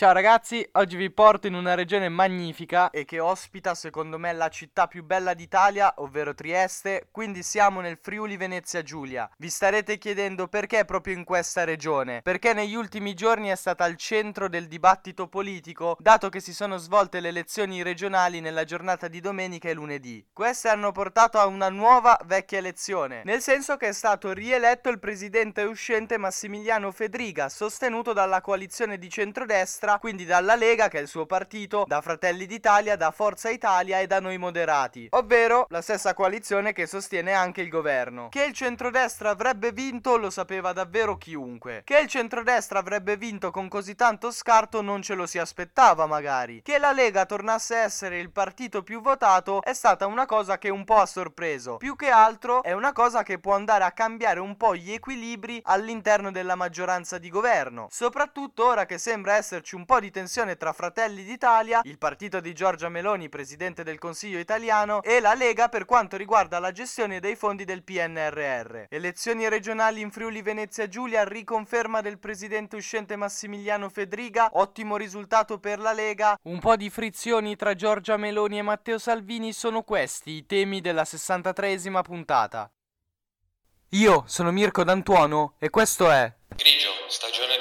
Ciao ragazzi, oggi vi porto in una regione magnifica e che ospita secondo me la città più bella d'Italia, ovvero Trieste, quindi siamo nel Friuli Venezia Giulia. Vi starete chiedendo perché proprio in questa regione? Perché negli ultimi giorni è stata al centro del dibattito politico, dato che si sono svolte le elezioni regionali nella giornata di domenica e lunedì. Queste hanno portato a una nuova vecchia elezione, nel senso che è stato rieletto il presidente uscente Massimiliano Fedriga, sostenuto dalla coalizione di centrodestra destra, quindi dalla Lega, che è il suo partito, da Fratelli d'Italia, da Forza Italia e da Noi Moderati, ovvero la stessa coalizione che sostiene anche il governo. Che il centrodestra avrebbe vinto lo sapeva davvero chiunque. Che il centrodestra avrebbe vinto con così tanto scarto non ce lo si aspettava magari. Che la Lega tornasse a essere il partito più votato è stata una cosa che un po' ha sorpreso. Più che altro è una cosa che può andare a cambiare un po' gli equilibri all'interno della maggioranza di governo. Soprattutto ora che sembra esserci un un po' di tensione tra Fratelli d'Italia, il partito di Giorgia Meloni, presidente del Consiglio italiano, e la Lega per quanto riguarda la gestione dei fondi del PNRR. Elezioni regionali in Friuli Venezia Giulia, riconferma del presidente uscente Massimiliano Fedriga, ottimo risultato per la Lega. Un po' di frizioni tra Giorgia Meloni e Matteo Salvini sono questi i temi della 63esima puntata. Io sono Mirko D'Antuono e questo è Grigio, stagione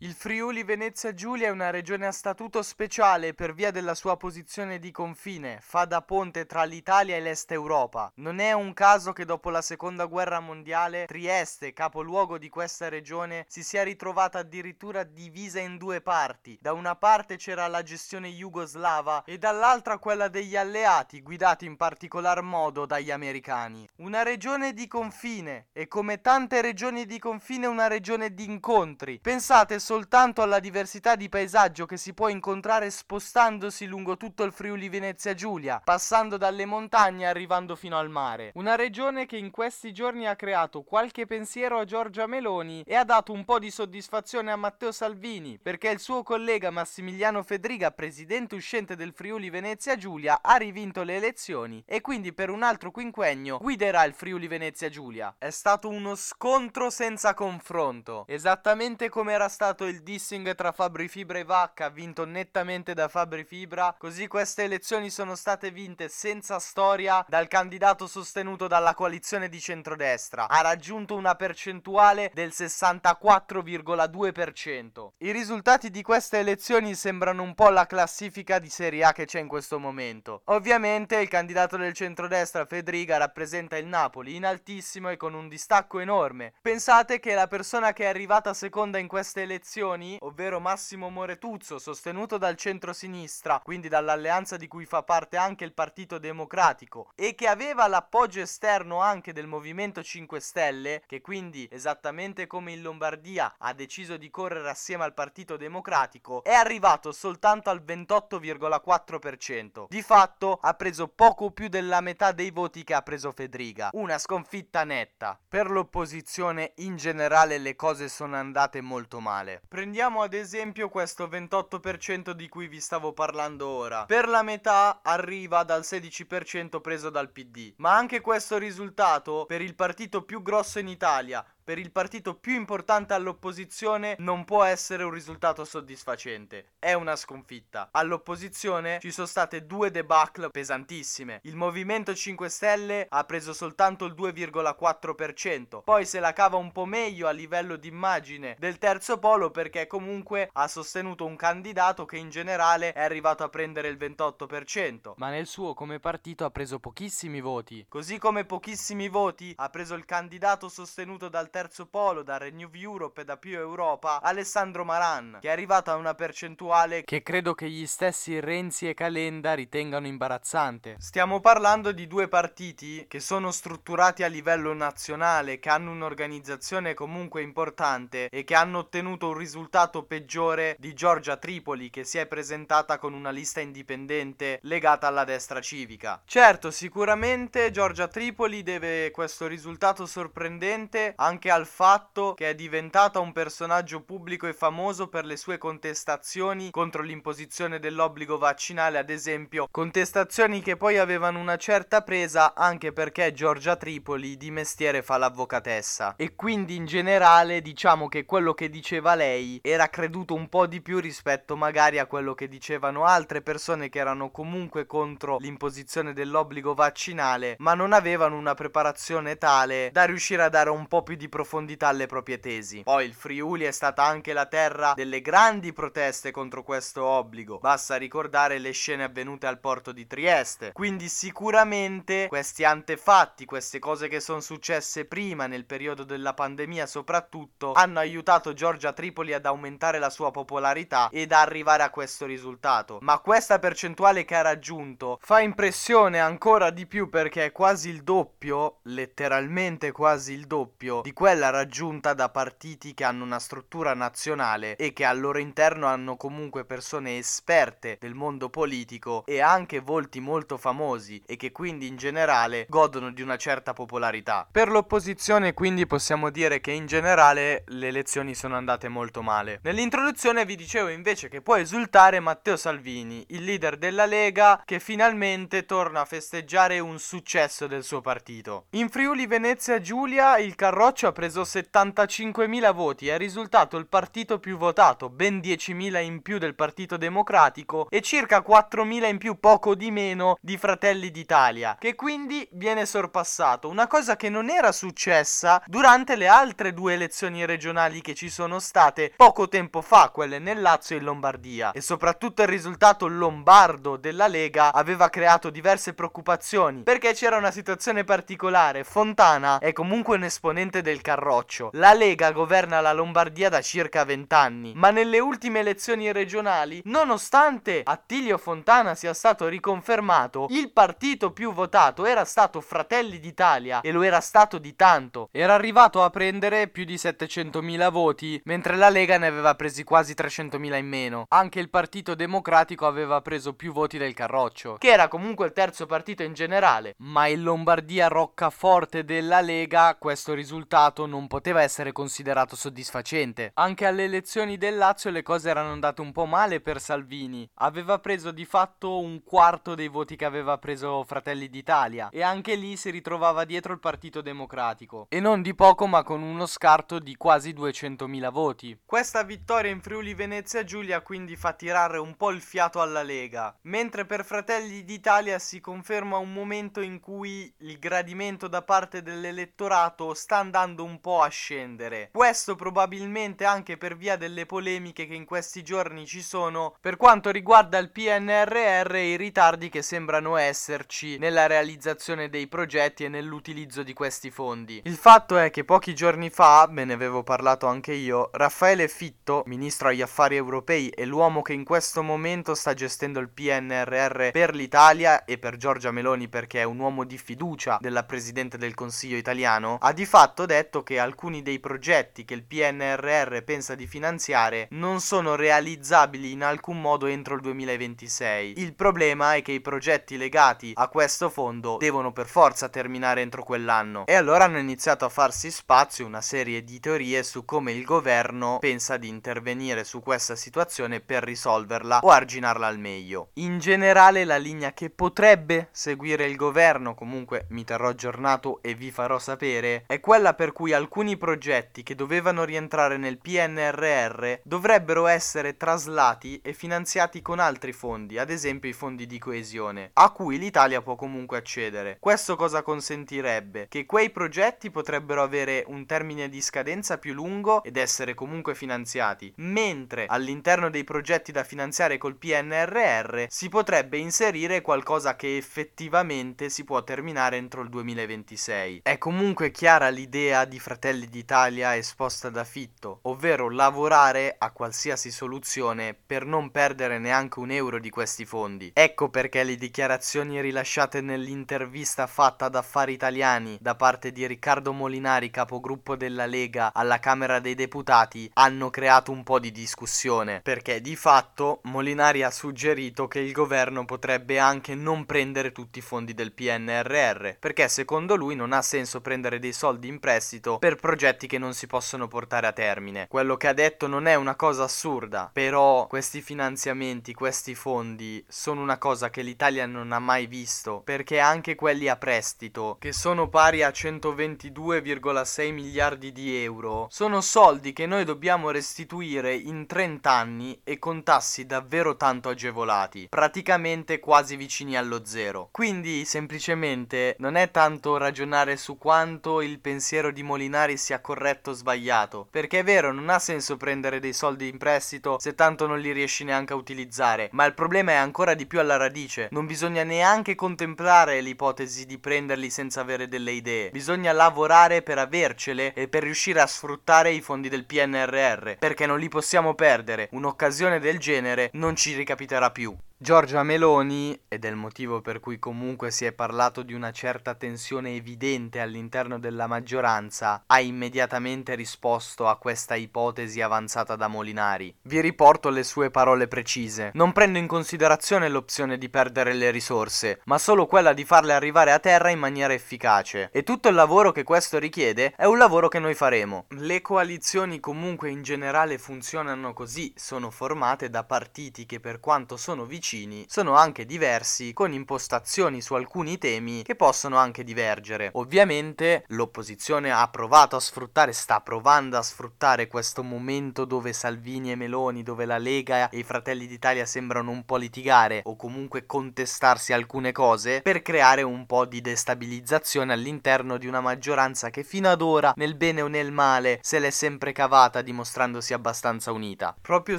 il Friuli Venezia Giulia è una regione a statuto speciale per via della sua posizione di confine, fa da ponte tra l'Italia e l'Est Europa. Non è un caso che dopo la seconda guerra mondiale Trieste, capoluogo di questa regione, si sia ritrovata addirittura divisa in due parti. Da una parte c'era la gestione jugoslava e dall'altra quella degli alleati, guidati in particolar modo dagli americani. Una regione di confine e come tante regioni di confine una regione di incontri. Pensate soltanto alla diversità di paesaggio che si può incontrare spostandosi lungo tutto il Friuli Venezia Giulia, passando dalle montagne arrivando fino al mare. Una regione che in questi giorni ha creato qualche pensiero a Giorgia Meloni e ha dato un po' di soddisfazione a Matteo Salvini, perché il suo collega Massimiliano Fedriga, presidente uscente del Friuli Venezia Giulia, ha rivinto le elezioni e quindi per un altro quinquennio guiderà il Friuli Venezia Giulia. È stato uno scontro senza confronto, esattamente come era stato stato il dissing tra Fabri Fibra e Vacca, vinto nettamente da Fabri Fibra, così queste elezioni sono state vinte senza storia dal candidato sostenuto dalla coalizione di centrodestra. Ha raggiunto una percentuale del 64,2%. I risultati di queste elezioni sembrano un po' la classifica di Serie A che c'è in questo momento. Ovviamente il candidato del centrodestra, Federica, rappresenta il Napoli in altissimo e con un distacco enorme. Pensate che la persona che è arrivata seconda in queste elezioni elezioni, ovvero Massimo Moretuzzo, sostenuto dal centro-sinistra, quindi dall'alleanza di cui fa parte anche il Partito Democratico, e che aveva l'appoggio esterno anche del Movimento 5 Stelle, che quindi, esattamente come in Lombardia, ha deciso di correre assieme al Partito Democratico, è arrivato soltanto al 28,4%. Di fatto ha preso poco più della metà dei voti che ha preso Federica. Una sconfitta netta. Per l'opposizione in generale le cose sono andate molto male. Prendiamo ad esempio questo 28% di cui vi stavo parlando ora. Per la metà arriva dal 16% preso dal PD. Ma anche questo risultato per il partito più grosso in Italia, per il partito più importante all'opposizione non può essere un risultato soddisfacente. È una sconfitta. All'opposizione ci sono state due debacle pesantissime. Il Movimento 5 Stelle ha preso soltanto il 2,4%. Poi se la cava un po' meglio a livello di immagine del terzo polo perché comunque ha sostenuto un candidato che in generale è arrivato a prendere il 28%. Ma nel suo come partito ha preso pochissimi voti. Così come pochissimi voti ha preso il candidato sostenuto dal terzo terzo polo, da Renew Europe e da più Europa, Alessandro Maran, che è arrivato a una percentuale che credo che gli stessi Renzi e Calenda ritengano imbarazzante. Stiamo parlando di due partiti che sono strutturati a livello nazionale, che hanno un'organizzazione comunque importante e che hanno ottenuto un risultato peggiore di Giorgia Tripoli, che si è presentata con una lista indipendente legata alla destra civica. Certo, sicuramente Giorgia Tripoli deve questo risultato sorprendente anche anche al fatto che è diventata un personaggio pubblico e famoso per le sue contestazioni contro l'imposizione dell'obbligo vaccinale, ad esempio, contestazioni che poi avevano una certa presa anche perché Giorgia Tripoli di mestiere fa l'avvocatessa. E quindi in generale diciamo che quello che diceva lei era creduto un po' di più rispetto magari a quello che dicevano altre persone che erano comunque contro l'imposizione dell'obbligo vaccinale ma non avevano una preparazione tale da riuscire a dare un po' più di profondità alle proprie tesi. Poi il Friuli è stata anche la terra delle grandi proteste contro questo obbligo, basta ricordare le scene avvenute al porto di Trieste, quindi sicuramente questi antefatti, queste cose che sono successe prima nel periodo della pandemia soprattutto, hanno aiutato Giorgia Tripoli ad aumentare la sua popolarità ed arrivare a questo risultato. Ma questa percentuale che ha raggiunto fa impressione ancora di più perché è quasi il doppio, letteralmente quasi il doppio, di quella raggiunta da partiti che hanno una struttura nazionale e che al loro interno hanno comunque persone esperte del mondo politico e anche volti molto famosi e che quindi in generale godono di una certa popolarità. Per l'opposizione quindi possiamo dire che in generale le elezioni sono andate molto male. Nell'introduzione vi dicevo invece che può esultare Matteo Salvini, il leader della Lega che finalmente torna a festeggiare un successo del suo partito. In Friuli Venezia Giulia il Carroccio ha preso 75.000 voti, è risultato il partito più votato, ben 10.000 in più del Partito Democratico e circa 4.000 in più, poco di meno, di Fratelli d'Italia, che quindi viene sorpassato, una cosa che non era successa durante le altre due elezioni regionali che ci sono state poco tempo fa, quelle nel Lazio e in Lombardia, e soprattutto il risultato lombardo della Lega aveva creato diverse preoccupazioni, perché c'era una situazione particolare, Fontana è comunque un esponente del Carroccio, la Lega governa la Lombardia da circa 20 anni, ma nelle ultime elezioni regionali, nonostante Attilio Fontana sia stato riconfermato, il partito più votato era stato Fratelli d'Italia e lo era stato di tanto. Era arrivato a prendere più di 700.000 voti, mentre la Lega ne aveva presi quasi 300.000 in meno. Anche il Partito Democratico aveva preso più voti del Carroccio, che era comunque il terzo partito in generale, ma in Lombardia roccaforte della Lega questo risultato non poteva essere considerato soddisfacente. Anche alle elezioni del Lazio le cose erano andate un po' male per Salvini. Aveva preso di fatto un quarto dei voti che aveva preso Fratelli d'Italia e anche lì si ritrovava dietro il Partito Democratico. E non di poco ma con uno scarto di quasi 200.000 voti. Questa vittoria in Friuli Venezia Giulia quindi fa tirare un po' il fiato alla Lega, mentre per Fratelli d'Italia si conferma un momento in cui il gradimento da parte dell'elettorato sta andando un po' a scendere. Questo probabilmente anche per via delle polemiche che in questi giorni ci sono per quanto riguarda il PNRR e i ritardi che sembrano esserci nella realizzazione dei progetti e nell'utilizzo di questi fondi. Il fatto è che pochi giorni fa, me ne avevo parlato anche io, Raffaele Fitto, ministro agli affari europei e l'uomo che in questo momento sta gestendo il PNRR per l'Italia e per Giorgia Meloni perché è un uomo di fiducia della Presidente del Consiglio italiano, ha di fatto detto che alcuni dei progetti che il PNRR pensa di finanziare non sono realizzabili in alcun modo entro il 2026. Il problema è che i progetti legati a questo fondo devono per forza terminare entro quell'anno. E allora hanno iniziato a farsi spazio una serie di teorie su come il governo pensa di intervenire su questa situazione per risolverla o arginarla al meglio. In generale la linea che potrebbe seguire il governo, comunque mi terrò aggiornato e vi farò sapere, è quella per cui alcuni progetti che dovevano rientrare nel PNRR dovrebbero essere traslati e finanziati con altri fondi, ad esempio i fondi di coesione, a cui l'Italia può comunque accedere. Questo cosa consentirebbe? Che quei progetti potrebbero avere un termine di scadenza più lungo ed essere comunque finanziati, mentre all'interno dei progetti da finanziare col PNRR si potrebbe inserire qualcosa che effettivamente si può terminare entro il 2026. È comunque chiara l'idea di Fratelli d'Italia esposta da Fitto, ovvero lavorare a qualsiasi soluzione per non perdere neanche un euro di questi fondi. Ecco perché le dichiarazioni rilasciate nell'intervista fatta ad Affari Italiani da parte di Riccardo Molinari, capogruppo della Lega alla Camera dei Deputati, hanno creato un po' di discussione, perché di fatto Molinari ha suggerito che il governo potrebbe anche non prendere tutti i fondi del PNRR, perché secondo lui non ha senso prendere dei soldi in prestito prestito per progetti che non si possono portare a termine. Quello che ha detto non è una cosa assurda, però questi finanziamenti, questi fondi sono una cosa che l'Italia non ha mai visto, perché anche quelli a prestito, che sono pari a 122,6 miliardi di euro, sono soldi che noi dobbiamo restituire in 30 anni e con tassi davvero tanto agevolati, praticamente quasi vicini allo zero. Quindi semplicemente non è tanto ragionare su quanto il pensiero di Molinari sia corretto o sbagliato, perché è vero, non ha senso prendere dei soldi in prestito se tanto non li riesci neanche a utilizzare, ma il problema è ancora di più alla radice. Non bisogna neanche contemplare l'ipotesi di prenderli senza avere delle idee. Bisogna lavorare per avercele e per riuscire a sfruttare i fondi del PNRR, perché non li possiamo perdere. Un'occasione del genere non ci ricapiterà più. Giorgia Meloni, ed è il motivo per cui comunque si è parlato di una certa tensione evidente all'interno della maggioranza, ha immediatamente risposto a questa ipotesi avanzata da Molinari. Vi riporto le sue parole precise. Non prendo in considerazione l'opzione di perdere le risorse, ma solo quella di farle arrivare a terra in maniera efficace. E tutto il lavoro che questo richiede è un lavoro che noi faremo. Le coalizioni comunque in generale funzionano così, sono formate da partiti che per quanto sono vicini vicini sono anche diversi con impostazioni su alcuni temi che possono anche divergere. Ovviamente l'opposizione ha provato a sfruttare, sta provando a sfruttare questo momento dove Salvini e Meloni, dove la Lega e i Fratelli d'Italia sembrano un po' litigare o comunque contestarsi alcune cose per creare un po' di destabilizzazione all'interno di una maggioranza che fino ad ora nel bene o nel male se l'è sempre cavata dimostrandosi abbastanza unita. Proprio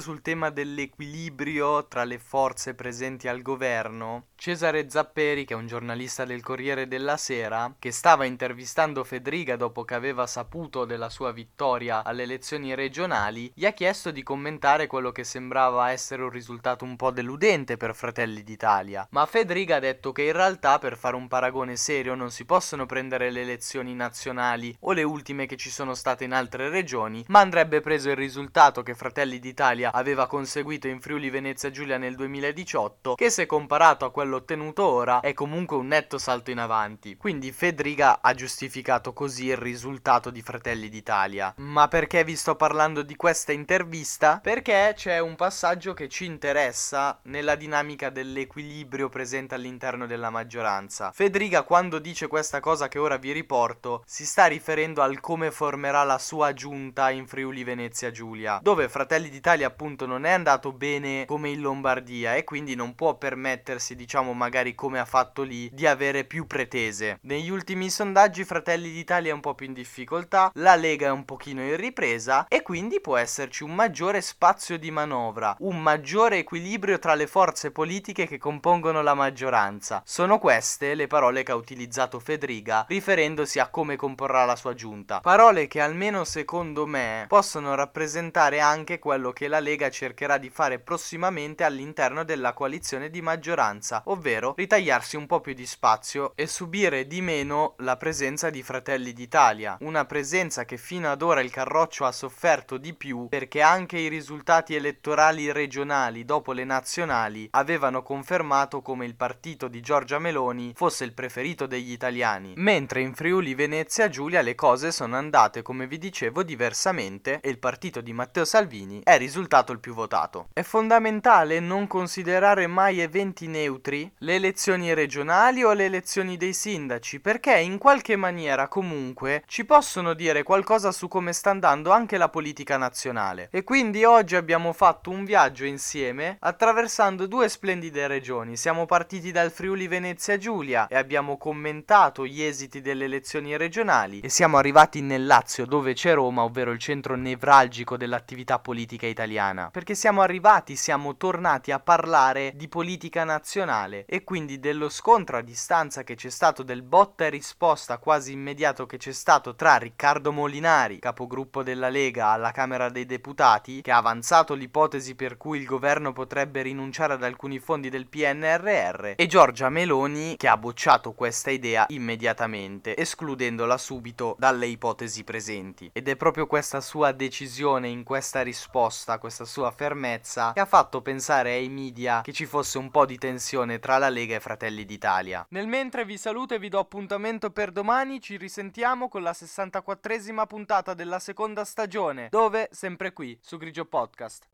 sul tema dell'equilibrio tra le forze presenti al governo, Cesare Zapperi, che è un giornalista del Corriere della Sera, che stava intervistando Federica dopo che aveva saputo della sua vittoria alle elezioni regionali, gli ha chiesto di commentare quello che sembrava essere un risultato un po' deludente per Fratelli d'Italia. Ma Federica ha detto che in realtà per fare un paragone serio non si possono prendere le elezioni nazionali o le ultime che ci sono state in altre regioni, ma andrebbe preso il risultato che Fratelli d'Italia aveva conseguito in Friuli Venezia Giulia nel 2018 2018, che se comparato a quello ottenuto ora è comunque un netto salto in avanti. Quindi Federica ha giustificato così il risultato di Fratelli d'Italia. Ma perché vi sto parlando di questa intervista? Perché c'è un passaggio che ci interessa nella dinamica dell'equilibrio presente all'interno della maggioranza. Federica quando dice questa cosa che ora vi riporto si sta riferendo al come formerà la sua giunta in Friuli Venezia Giulia, dove Fratelli d'Italia appunto non è andato bene come in Lombardia e quindi quindi non può permettersi, diciamo magari come ha fatto lì, di avere più pretese. Negli ultimi sondaggi Fratelli d'Italia è un po' più in difficoltà, la Lega è un pochino in ripresa e quindi può esserci un maggiore spazio di manovra, un maggiore equilibrio tra le forze politiche che compongono la maggioranza. Sono queste le parole che ha utilizzato Federica riferendosi a come comporrà la sua giunta. Parole che almeno secondo me possono rappresentare anche quello che la Lega cercherà di fare prossimamente all'interno della della coalizione di maggioranza, ovvero ritagliarsi un po' più di spazio e subire di meno la presenza di Fratelli d'Italia, una presenza che fino ad ora il Carroccio ha sofferto di più perché anche i risultati elettorali regionali dopo le nazionali avevano confermato come il partito di Giorgia Meloni fosse il preferito degli italiani, mentre in Friuli Venezia Giulia le cose sono andate come vi dicevo diversamente e il partito di Matteo Salvini è risultato il più votato. È fondamentale non considerare considerare mai eventi neutri le elezioni regionali o le elezioni dei sindaci, perché in qualche maniera comunque ci possono dire qualcosa su come sta andando anche la politica nazionale. E quindi oggi abbiamo fatto un viaggio insieme attraversando due splendide regioni. Siamo partiti dal Friuli Venezia Giulia e abbiamo commentato gli esiti delle elezioni regionali e siamo arrivati nel Lazio dove c'è Roma, ovvero il centro nevralgico dell'attività politica italiana. Perché siamo arrivati, siamo tornati a parlare parlare di politica nazionale e quindi dello scontro a distanza che c'è stato, del botta e risposta quasi immediato che c'è stato tra Riccardo Molinari, capogruppo della Lega alla Camera dei Deputati, che ha avanzato l'ipotesi per cui il governo potrebbe rinunciare ad alcuni fondi del PNRR, e Giorgia Meloni, che ha bocciato questa idea immediatamente, escludendola subito dalle ipotesi presenti. Ed è proprio questa sua decisione in questa risposta, questa sua fermezza, che ha fatto pensare ai media Italia che ci fosse un po' di tensione tra la Lega e Fratelli d'Italia. Nel mentre vi saluto e vi do appuntamento per domani, ci risentiamo con la 64esima puntata della seconda stagione, dove sempre qui su Grigio Podcast.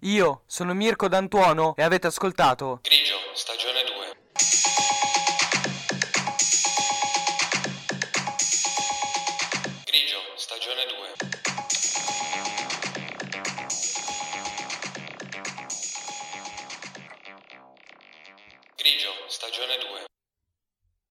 Io sono Mirko D'Antuono e avete ascoltato Grigio, stagione